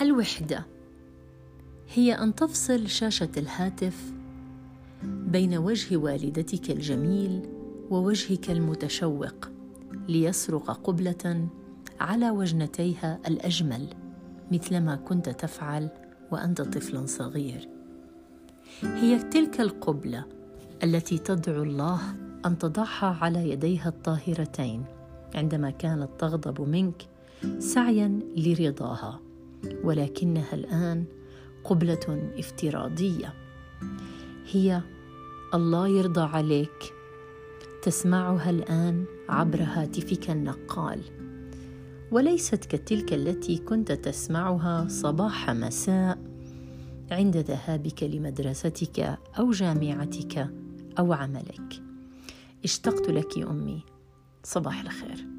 الوحدة. هي أن تفصل شاشة الهاتف بين وجه والدتك الجميل ووجهك المتشوق ليصرخ قبلة على وجنتيها الأجمل مثلما كنت تفعل وأنت طفل صغير. هي تلك القبلة التي تدعو الله أن تضعها على يديها الطاهرتين عندما كانت تغضب منك سعيا لرضاها. ولكنها الآن قبلة افتراضية. هي الله يرضى عليك. تسمعها الآن عبر هاتفك النقال. وليست كتلك التي كنت تسمعها صباح مساء عند ذهابك لمدرستك أو جامعتك أو عملك. اشتقت لك أمي. صباح الخير.